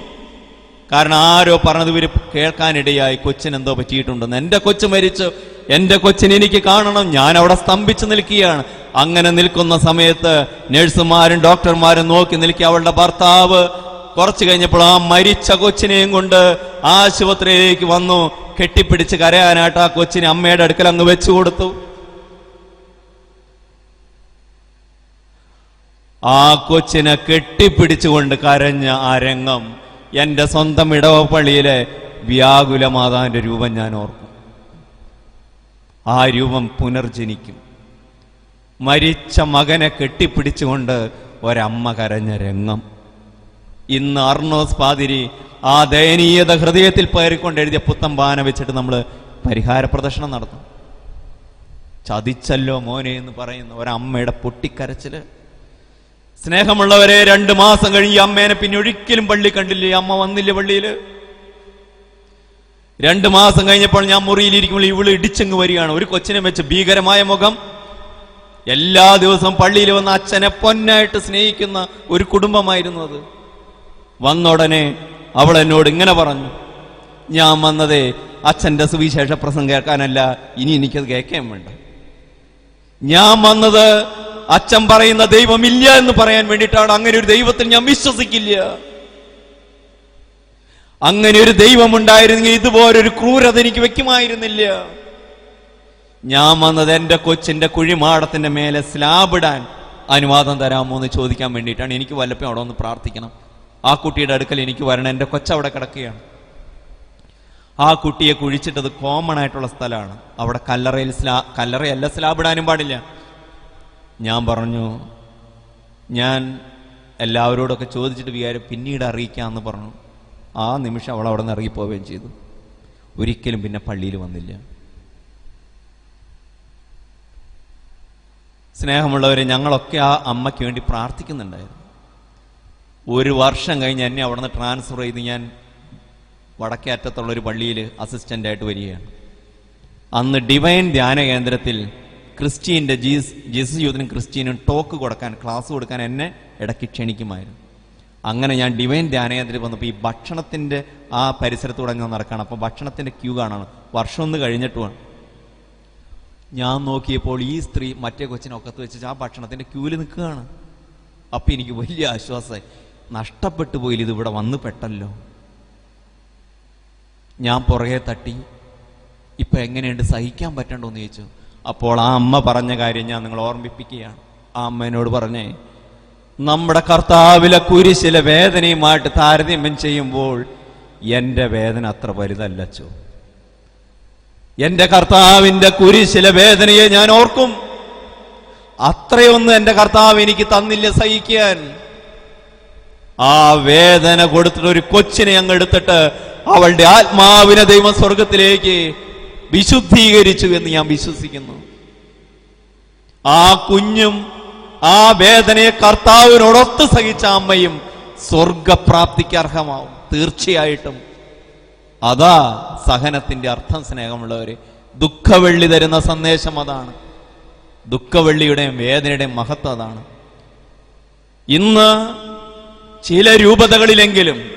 കാരണം ആരോ പറഞ്ഞത് ഇവർ കേൾക്കാനിടയായി. കൊച്ചിനെന്തോ പറ്റിയിട്ടുണ്ടെന്ന്. എന്റെ കൊച്ചു മരിച്ചു. എന്റെ കൊച്ചിനെ എനിക്ക് കാണണം. ഞാൻ അവിടെ സ്തംഭിച്ചു നിൽക്കുകയാണ്. അങ്ങനെ നിൽക്കുന്ന സമയത്ത് നഴ്സുമാരും ഡോക്ടർമാരും നോക്കി നിൽക്കി അവളുടെ ഭർത്താവ് കുറച്ചു കഴിഞ്ഞപ്പോൾ ആ മരിച്ച കൊച്ചിനെയും കൊണ്ട് ആശുപത്രിയിലേക്ക് വന്നു. കെട്ടിപ്പിടിച്ച് കരയാനായിട്ട് ആ കൊച്ചിനെ അമ്മയുടെ അടുക്കൽ അങ്ങ് വെച്ചു കൊടുത്തു. ആ കൊച്ചിനെ കെട്ടിപ്പിടിച്ചുകൊണ്ട് കരഞ്ഞ ആ രംഗം എന്റെ സ്വന്തം ഇടവപ്പള്ളിയിലെ വ്യാകുലമാതാന്റെ രൂപം ഞാൻ ഓർക്കും. ആ രൂപം പുനർജനിക്കും. മരിച്ച മകനെ കെട്ടിപ്പിടിച്ചുകൊണ്ട് ഒരമ്മ കരഞ്ഞ രംഗം. ഇന്ന് അർണോസ് പാതിരി ആ ദയനീയത ഹൃദയത്തിൽ പേറിക്കൊണ്ട് എഴുതിയ പുത്തം പാന വെച്ചിട്ട് നമ്മൾ പരിഹാര പ്രദർശനം നടത്തും. ചതിച്ചല്ലോ മോനെ എന്ന് പറയുന്ന ഒരമ്മയുടെ പൊട്ടിക്കരച്ചിൽ. സ്നേഹമുള്ളവരെ രണ്ട് മാസം കഴിഞ്ഞ് അമ്മേനെ പിന്നെ ഒരിക്കലും പള്ളി കണ്ടില്ലേ? അമ്മ വന്നില്ല പള്ളിയിൽ രണ്ട് മാസം കഴിഞ്ഞപ്പോൾ ഞാൻ മുറിയിലിരിക്കുമ്പോൾ ഇവൾ ഇടിച്ചങ്ങ് വരികയാണ്. ഒരു കൊച്ചിനെ വെച്ച് ഭീകരമായ മുഖം. എല്ലാ ദിവസവും പള്ളിയിൽ വന്ന അച്ഛനെ പൊന്നായിട്ട് സ്നേഹിക്കുന്ന ഒരു കുടുംബമായിരുന്നു അത്. വന്നുടനെ അവൾ എന്നോട് ഇങ്ങനെ പറഞ്ഞു ഞാൻ വന്നത് അച്ഛന്റെ സുവിശേഷ പ്രസംഗം കേൾക്കാനല്ല ഇനി എനിക്കത് കേൾക്കാൻ വേണ്ട. ഞാൻ വന്നത് അച്ഛൻ പറയുന്ന ദൈവമില്ല എന്ന് പറയാൻ വേണ്ടിയിട്ടാണ്. അങ്ങനെ ഒരു ദൈവത്തിൽ ഞാൻ വിശ്വസിക്കില്ല. അങ്ങനെ ഒരു ദൈവം ഉണ്ടായിരുന്നെങ്കിൽ ഇതുപോലൊരു ക്രൂരത എനിക്ക് വെക്കുമായിരുന്നില്ല ഞാൻ വന്നത് എന്റെ കൊച്ചിന്റെ കുഴിമാടത്തിന്റെ മേലെ സ്ലാബിടാൻ അനുവാദം തരാമോ എന്ന് ചോദിക്കാൻ വേണ്ടിയിട്ടാണ്. എനിക്ക് വല്ലപ്പോഴും അവിടെ ഒന്ന് പ്രാർത്ഥിക്കണം. ആ കുട്ടിയുടെ അടുക്കൽ എനിക്ക് വരണം. എന്റെ കൊച്ചവിടെ കിടക്കുകയാണ്. ആ കുട്ടിയെ കുഴിച്ചിട്ടത് കോമൺ ആയിട്ടുള്ള സ്ഥലമാണ്. അവിടെ കല്ലറയിൽ സ്ലാ കല്ലറയല്ല സ്ലാബിടാനും പാടില്ല. ഞാൻ പറഞ്ഞു ഞാൻ എല്ലാവരോടൊക്കെ ചോദിച്ചിട്ട് വിചാരം പിന്നീട് അറിയിക്കാമെന്ന് പറഞ്ഞു. ആ നിമിഷം അവൾ അവിടെ നിന്ന് ഇറങ്ങിപ്പോവുകയും ചെയ്തു. ഒരിക്കലും പിന്നെ പള്ളിയിൽ വന്നില്ല. സ്നേഹമുള്ളവരെ ഞങ്ങളൊക്കെ ആ അമ്മയ്ക്ക് വേണ്ടി പ്രാർത്ഥിക്കുന്നുണ്ടായിരുന്നു. ഒരു വർഷം കഴിഞ്ഞ് എന്നെ അവിടെ നിന്ന് ട്രാൻസ്ഫർ ചെയ്ത് ഞാൻ വടക്കേ അറ്റത്തുള്ള ഒരു പള്ളിയിൽ അസിസ്റ്റന്റായിട്ട് വരികയാണ്. അന്ന് ഡിവൈൻ ധ്യാന കേന്ദ്രത്തിൽ ക്രിസ്റ്റീന്റെ ജീസ് ജീസസ് യൂത്തിനും ക്രിസ്റ്റീനും ടോക്ക് കൊടുക്കാൻ ക്ലാസ് കൊടുക്കാൻ എന്നെ ഇടയ്ക്ക് ക്ഷണിക്കുമായിരുന്നു. അങ്ങനെ ഞാൻ ഡിവൈൻ ധ്യാനകേന്ദ്രത്തിൽ വന്നപ്പോൾ ഈ ഭക്ഷണത്തിന്റെ ആ പരിസരത്തൂടെ ഞാൻ നടക്കുകയാണ് അപ്പോൾ ഭക്ഷണത്തിന്റെ ക്യൂ കാണാണ്. വർഷം ഒന്ന് കഴിഞ്ഞിട്ടുമാണ്. ഞാൻ നോക്കിയപ്പോൾ ഈ സ്ത്രീ മറ്റേ കൊച്ചിനെ ഒക്കത്ത് വെച്ച് ആ ഭക്ഷണത്തിന്റെ ക്യൂവിൽ നിൽക്കുകയാണ്. അപ്പം എനിക്ക് വലിയ ആശ്വാസമായി നഷ്ടപ്പെട്ടു പോയി. ഇത് ഇവിടെ വന്ന് പെട്ടല്ലോ. ഞാൻ പുറകെ തട്ടി. ഇപ്പം എങ്ങനെയുണ്ട്? സഹിക്കാൻ പറ്റണ്ടോ എന്ന് ചോദിച്ചു. അപ്പോൾ ആ അമ്മ പറഞ്ഞ കാര്യം ഞാൻ നിങ്ങൾ ഓർമ്മിപ്പിക്കുകയാണ്. ആ അമ്മേനോട് പറഞ്ഞേ നമ്മുടെ കർത്താവിലെ കുരിശിലെ വേദനയുമായിട്ട് താരതമ്യം ചെയ്യുമ്പോൾ എന്റെ വേദന അത്ര വലുതല്ലച്ചോ? എന്റെ കർത്താവിന്റെ കുരിശിലെ വേദനയെ ഞാൻ ഓർക്കും. അത്രയൊന്നും എന്റെ കർത്താവ് എനിക്ക് തന്നില്ല സഹിക്കാൻ. ആ വേദന കൊടുത്തിട്ട് ഒരു കൊച്ചിനെ അങ്ങ് എടുത്തിട്ട് അവളുടെ ആത്മാവിനെ ദൈവം സ്വർഗത്തിലേക്ക് വിശുദ്ധീകരിച്ചു എന്ന് ഞാൻ വിശ്വസിക്കുന്നു. ആ കുഞ്ഞും ആ വേദനയെ കർത്താവിനോടൊത്ത് സഹിച്ച അമ്മയും സ്വർഗപ്രാപ്തിക്ക് അർഹമാവും. തീർച്ചയായിട്ടും. അതാ സഹനത്തിന്റെ അർത്ഥം സ്നേഹമുള്ളവര്. ദുഃഖവെള്ളി തരുന്ന സന്ദേശം അതാണ്. ദുഃഖവെള്ളിയുടെയും വേദനയുടെയും മഹത്വം അതാണ്. ഇന്ന് ചില രൂപതകളിലെങ്കിലും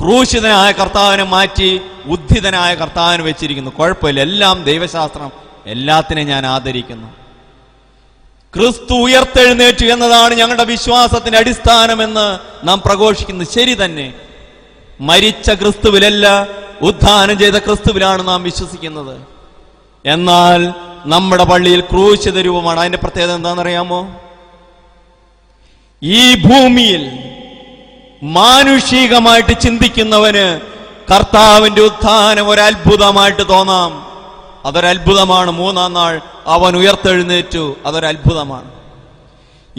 ക്രൂശിതനായ കർത്താവിനെ മാറ്റി ഉദ്ധിതനായ കർത്താവിനെ വെച്ചിരിക്കുന്നു. കുഴപ്പമില്ല. എല്ലാം ദൈവശാസ്ത്രം എല്ലാത്തിനെയും ഞാൻ ആദരിക്കുന്നു. ക്രിസ്തു ഉയർത്തെഴുന്നേറ്റു എന്നതാണ് ഞങ്ങളുടെ വിശ്വാസത്തിന്റെ അടിസ്ഥാനമെന്ന് നാം പ്രഘോഷിക്കുന്നത്. ശരി തന്നെ. മരിച്ച ക്രിസ്തുവിലല്ല ഉദ്ധാനം ചെയ്ത ക്രിസ്തുവിലാണ് നാം വിശ്വസിക്കുന്നത്. എന്നാൽ നമ്മുടെ പള്ളിയിൽ ക്രൂശിത രൂപമാണ്. അതിന്റെ പ്രത്യേകത എന്താണെന്നറിയാമോ? ഈ ഭൂമിയിൽ മാനുഷികമായിട്ട് ചിന്തിക്കുന്നവന് കർത്താവിന്റെ ഉത്ഥാനം ഒരത്ഭുതമായിട്ട് തോന്നാം. അതൊരത്ഭുതമാണ് മൂന്നാം നാൾ അവൻ ഉയർത്തെഴുന്നേറ്റു. അതൊരത്ഭുതമാണ്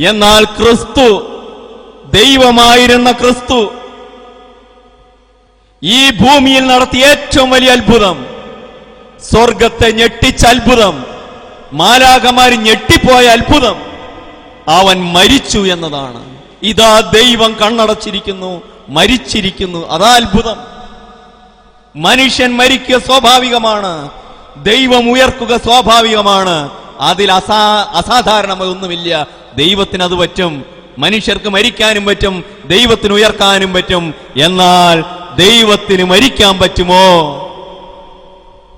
എന്നാൽ ക്രിസ്തു ദൈവമായിരുന്ന ക്രിസ്തു ഈ ഭൂമിയിൽ നടത്തിയ ഏറ്റവും വലിയ അത്ഭുതം സ്വർഗത്തെ ഞെട്ടിച്ച അത്ഭുതം മാലാകമാര് ഞെട്ടിപ്പോയ അത്ഭുതം അവൻ മരിച്ചു എന്നതാണ്. ഇതാ ദൈവം കണ്ണടച്ചിരിക്കുന്നു മരിച്ചിരിക്കുന്നു. അതാ അത്ഭുതം. മനുഷ്യൻ മരിക്കുക സ്വാഭാവികമാണ്. ദൈവം ഉയർക്കുക സ്വാഭാവികമാണ്. അതിൽ അസാ അസാധാരണമൊന്നുമില്ല. ദൈവത്തിന് അത് പറ്റും. മനുഷ്യർക്ക് മരിക്കാനും പറ്റും. ദൈവത്തിന് ഉയർക്കാനും പറ്റും. എന്നാൽ ദൈവത്തിന് മരിക്കാൻ പറ്റുമോ?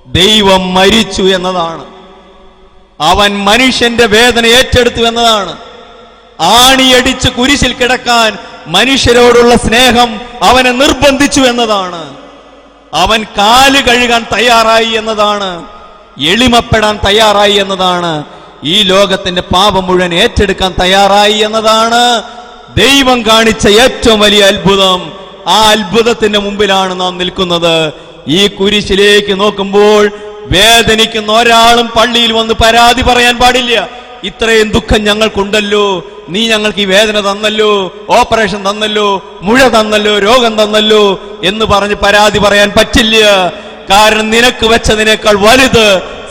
ദൈവം മരിച്ചു എന്നതാണ്. അവൻ മനുഷ്യന്റെ വേദന ഏറ്റെടുത്തു എന്നതാണ്. ആണിയടിച്ച് കുരിശിൽ കിടക്കാൻ മനുഷ്യരോടുള്ള സ്നേഹം അവനെ നിർബന്ധിച്ചു എന്നതാണ്. അവൻ കാൽ കഴുകാൻ തയ്യാറായി എന്നതാണ് എളിമപ്പെടാൻ തയ്യാറായി എന്നതാണ് ഈ ലോകത്തിന്റെ പാപം മുഴുവൻ ഏറ്റെടുക്കാൻ തയ്യാറായി എന്നതാണ്. ദൈവം കാണിച്ച ഏറ്റവും വലിയ അത്ഭുതം ആ അത്ഭുതത്തിന്റെ മുമ്പിലാണ് നാം നിൽക്കുന്നത്. ഈ കുരിശിലേക്ക് നോക്കുമ്പോൾ വേദനിക്കുന്ന ഒരാളും പള്ളിയിൽ വന്ന് പരാതി പറയാൻ പാടില്ല. ഇത്രയും ദുഃഖം ഞങ്ങൾക്കുണ്ടല്ലോ. നീ ഞങ്ങൾക്ക് ഈ വേദന തന്നല്ലോ ഓപ്പറേഷൻ തന്നല്ലോ മുഴ തന്നല്ലോ രോഗം തന്നല്ലോ എന്ന് പറഞ്ഞ് പരാതി പറയാൻ പറ്റില്ല. കാരണം നിനക്ക് വെച്ചതിനേക്കാൾ വലുത്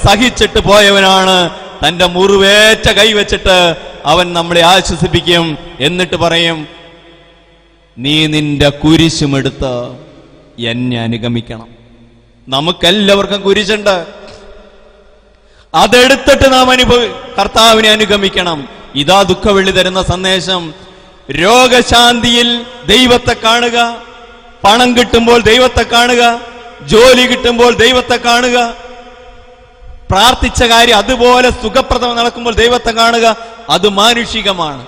സഹിച്ചിട്ട് പോയവനാണ്. തന്റെ മുറിവേറ്റ കൈവച്ചിട്ട് അവൻ നമ്മളെ ആശ്വസിപ്പിക്കും എന്നിട്ട് പറയും നീ നിന്റെ കുരിശുമെടുത്ത് എന്നെ അനുഗമിക്കണം. നമുക്കെല്ലാവർക്കും കുരിശുണ്ട്. അതെടുത്തിട്ട് നാം അനുഭവി കർത്താവിനെ അനുഗമിക്കണം. ഇതാ ദുഃഖവെള്ളി തരുന്ന സന്ദേശം. രോഗശാന്തിയിൽ ദൈവത്തെ കാണുക. പണം കിട്ടുമ്പോൾ ദൈവത്തെ കാണുക. ജോലി കിട്ടുമ്പോൾ ദൈവത്തെ കാണുക. പ്രാർത്ഥിച്ച കാര്യം അതുപോലെ സുഖപ്രദം നടക്കുമ്പോൾ ദൈവത്തെ കാണുക. അത് മാനുഷികമാണ്.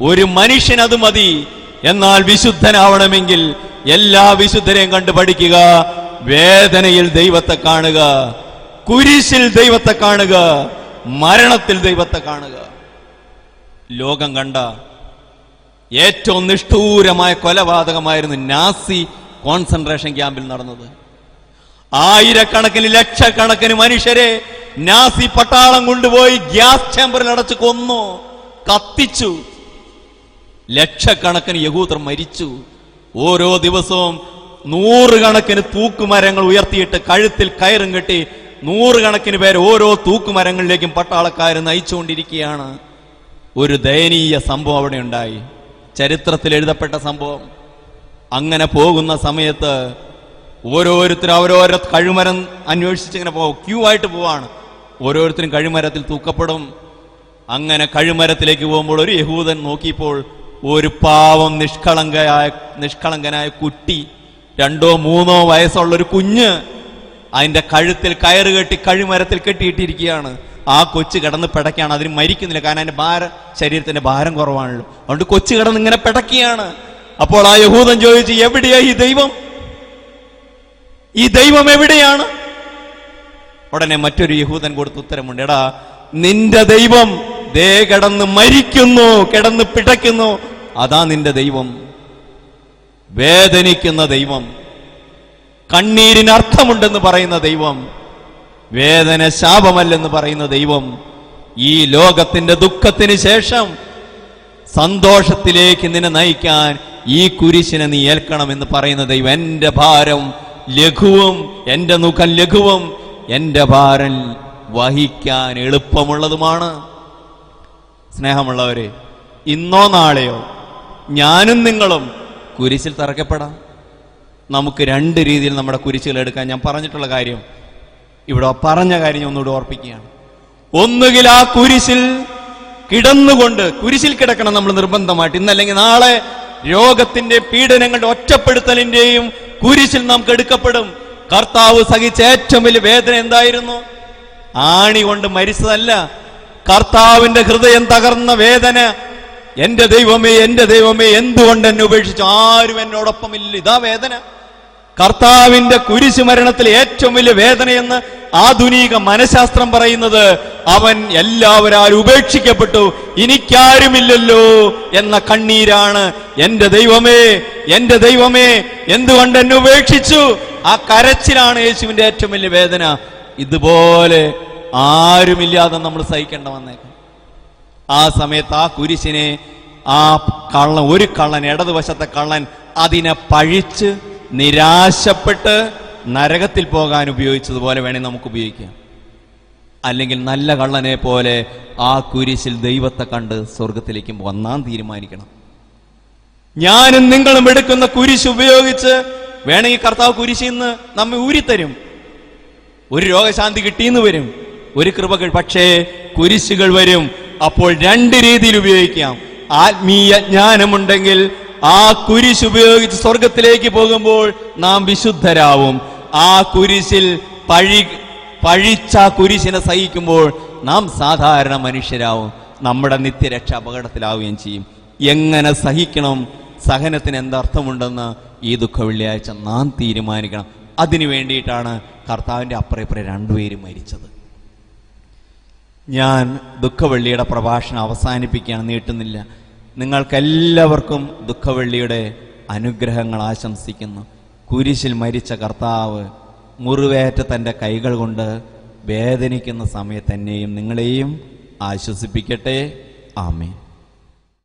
ഒരു മനുഷ്യൻ അത് മതി. എന്നാൽ വിശുദ്ധനാവണമെങ്കിൽ എല്ലാ വിശുദ്ധരെയും കണ്ടു പഠിക്കുക. വേദനയിൽ ദൈവത്തെ കാണുക. കുരിശിൽ ദൈവത്തെ കാണുക മരണത്തിൽ ദൈവത്തെ കാണുക. ലോകം കണ്ട ഏറ്റവും നിഷ്ഠൂരമായ കൊലപാതകമായിരുന്നു നാസി കോൺസെൻട്രേഷൻ ക്യാമ്പിൽ നടന്നത്. ആയിരക്കണക്കിന് ലക്ഷക്കണക്കിന് മനുഷ്യരെ നാസി പട്ടാളം കൊണ്ടുപോയി ഗ്യാസ് ചേമ്പറിൽ അടച്ച് കൊന്നു കത്തിച്ചു. ലക്ഷക്കണക്കിന് യഹൂദർ മരിച്ചു. ഓരോ ദിവസവും നൂറുകണക്കിന് തൂക്കുമരങ്ങൾ ഉയർത്തിയിട്ട് കഴുത്തിൽ കയറും കെട്ടി നൂറുകണക്കിന് പേർ ഓരോ തൂക്കുമരങ്ങളിലേക്കും പട്ടാളക്കാർ നയിച്ചുകൊണ്ടിരിക്കുകയാണ്. ഒരു ദയനീയ സംഭവം അവിടെ ഉണ്ടായി. ചരിത്രത്തിൽ എഴുതപ്പെട്ട സംഭവം. അങ്ങനെ പോകുന്ന സമയത്ത് ഓരോരുത്തരും അവരോരോ കഴിമരം അന്വേഷിച്ച് ഇങ്ങനെ പോകും ക്യൂ ആയിട്ട് പോവാണ്. ഓരോരുത്തരും കഴിമരത്തിൽ തൂക്കപ്പെടും. അങ്ങനെ കഴിമരത്തിലേക്ക് പോകുമ്പോൾ ഒരു യഹൂദൻ നോക്കിയപ്പോൾ ഒരു പാവം നിഷ്കളങ്കയായ നിഷ്കളങ്കനായ കുട്ടി രണ്ടോ മൂന്നോ വയസ്സുള്ള ഒരു കുഞ്ഞ് അതിന്റെ കഴുത്തിൽ കയറ് കെട്ടി കഴിമരത്തിൽ കെട്ടിയിട്ടിരിക്കുകയാണ്. ആ കൊച്ച് കിടന്ന് പിടയ്ക്കാണ് അതിന് മരിക്കുന്നില്ല. കാരണം അതിന്റെ ഭാര ശരീരത്തിന്റെ ഭാരം കുറവാണല്ലോ. അതുകൊണ്ട് കൊച്ചു കിടന്ന് ഇങ്ങനെ പിടയ്ക്കുകയാണ്. അപ്പോൾ ആ യഹൂദൻ ചോദിച്ചു എവിടെയാ ഈ ദൈവം? ഈ ദൈവം എവിടെയാണ്? ഉടനെ മറ്റൊരു യഹൂദൻ കൊടുത്ത ഉത്തരമുണ്ട്. എടാ നിന്റെ ദൈവം ദേ കിടന്ന് മരിക്കുന്നു കിടന്ന് പിടയ്ക്കുന്നു. അതാ നിന്റെ ദൈവം. വേദനിക്കുന്ന ദൈവം. കണ്ണീരിന് അർത്ഥമുണ്ടെന്ന് പറയുന്ന ദൈവം വേദന ശാപമല്ലെന്ന് പറയുന്ന ദൈവം ഈ ലോകത്തിന്റെ ദുഃഖത്തിന് ശേഷം സന്തോഷത്തിലേക്ക് നിന്നെ നയിക്കാൻ ഈ കുരിശിനെ നീ ഏൽക്കണം എന്ന് പറയുന്ന ദൈവം. എന്റെ ഭാരം ലഘുവും എന്റെ മുഖം ലഘുവും എന്റെ ഭാരം വഹിക്കാൻ എളുപ്പമുള്ളതുമാണ്. സ്നേഹമുള്ളവരെ ഇന്നോ നാളെയോ ഞാനും നിങ്ങളും കുരിശിൽ തറക്കപ്പെടാം. നമുക്ക് രണ്ട് രീതിയിൽ നമ്മുടെ കുരിശുകൾ എടുക്കാൻ ഞാൻ പറഞ്ഞിട്ടുള്ള കാര്യം. ഇവിടെ പറഞ്ഞ കാര്യം ഒന്നുകൂടി ഓർപ്പിക്കുകയാണ്. ഒന്നുകിൽ ആ കുരിശിൽ കിടന്നുകൊണ്ട് കുരിശിൽ കിടക്കണം നമ്മൾ നിർബന്ധമായിട്ട്. ഇന്നല്ലെങ്കിൽ നാളെ രോഗത്തിന്റെ പീഡനങ്ങളുടെ ഒറ്റപ്പെടുത്തലിന്റെയും കുരിശിൽ നാം കെടുക്കപ്പെടും. കർത്താവ് സഹിച്ച ഏറ്റവും വലിയ വേദന എന്തായിരുന്നു? ആണി കൊണ്ട് മരിച്ചതല്ല. കർത്താവിന്റെ ഹൃദയം തകർന്ന വേദന. എന്റെ ദൈവമേ എന്റെ ദൈവമേ എന്തുകൊണ്ട് എന്നെ ഉപേക്ഷിച്ചു? ആരും എന്നോടൊപ്പം ഇല്ല ഇതാ വേദന. കർത്താവിന്റെ കുരിശു മരണത്തിൽ ഏറ്റവും വലിയ വേദനയെന്ന് ആധുനിക മനഃശാസ്ത്രം പറയുന്നത് അവൻ എല്ലാവരും ഉപേക്ഷിക്കപ്പെട്ടു എനിക്കാരുമില്ലല്ലോ എന്ന കണ്ണീരാണ് എന്റെ ദൈവമേ എന്റെ ദൈവമേ എന്തുകൊണ്ട് എന്നെ ഉപേക്ഷിച്ചു? ആ കരച്ചിലാണ് യേശുവിന്റെ ഏറ്റവും വലിയ വേദന. ഇതുപോലെ ആരുമില്ലാതെ നമ്മൾ സഹിക്കേണ്ട വന്നേക്കാം. ആ സമയത്ത് ആ കുരിശിനെ ആ കള്ളൻ ഒരു കള്ളൻ ഇടതുവശത്തെ കള്ളൻ അതിനെ പഴിച്ച് നിരാശപ്പെട്ട് നരകത്തിൽ പോകാൻ ഉപയോഗിച്ചതുപോലെ വേണേ നമുക്ക് ഉപയോഗിക്കാം. അല്ലെങ്കിൽ നല്ല കള്ളനെ പോലെ ആ കുരിശിൽ ദൈവത്തെ കണ്ട് സ്വർഗത്തിലേക്ക് വന്നാൻ തീരുമാനിക്കണം. ഞാനും നിങ്ങളും എടുക്കുന്ന കുരിശ് ഉപയോഗിച്ച് വേണമെങ്കിൽ കർത്താവ് കുരിശിൽ നിന്ന് നമ്മെ ഊരിത്തരും. ഒരു രോഗശാന്തി കിട്ടിയെന്ന് വരും. ഒരു കൃപകൾ പക്ഷേ കുരിശുകൾ വരും. അപ്പോൾ രണ്ട് രീതിയിൽ ഉപയോഗിക്കാം. ആത്മീയ ജ്ഞാനമുണ്ടെങ്കിൽ ആ കുരിശ് ഉപയോഗിച്ച് സ്വർഗത്തിലേക്ക് പോകുമ്പോൾ നാം വിശുദ്ധരാവും. ആ കുരിശിൽ പഴി പഴിച്ച കുരിശിനെ സഹിക്കുമ്പോൾ നാം സാധാരണ മനുഷ്യരാവും. നമ്മുടെ നിത്യരക്ഷ അപകടത്തിലാവുകയും ചെയ്യും. എങ്ങനെ സഹിക്കണം? സഹനത്തിന് എന്തർത്ഥമുണ്ടെന്ന് ഈ ദുഃഖ വെള്ളിയാഴ്ച നാം തീരുമാനിക്കണം. അതിനു വേണ്ടിയിട്ടാണ് കർത്താവിന്റെ അപ്പുറപ്പുറം രണ്ടുപേരും മരിച്ചത്. ഞാൻ ദുഃഖവെള്ളിയുടെ പ്രഭാഷണം അവസാനിപ്പിക്കുകയാണ് നീട്ടുന്നില്ല. നിങ്ങൾക്കെല്ലാവർക്കും ദുഃഖവെള്ളിയുടെ അനുഗ്രഹങ്ങൾ ആശംസിക്കുന്നു. കുരിശിൽ മരിച്ച കർത്താവ് മുറിവേറ്റ തന്റെ കൈകൾ കൊണ്ട് വേദനിക്കുന്ന സമയത്ത് എന്നെയും നിങ്ങളെയും ആശ്വസിപ്പിക്കട്ടെ. ആമേൻ.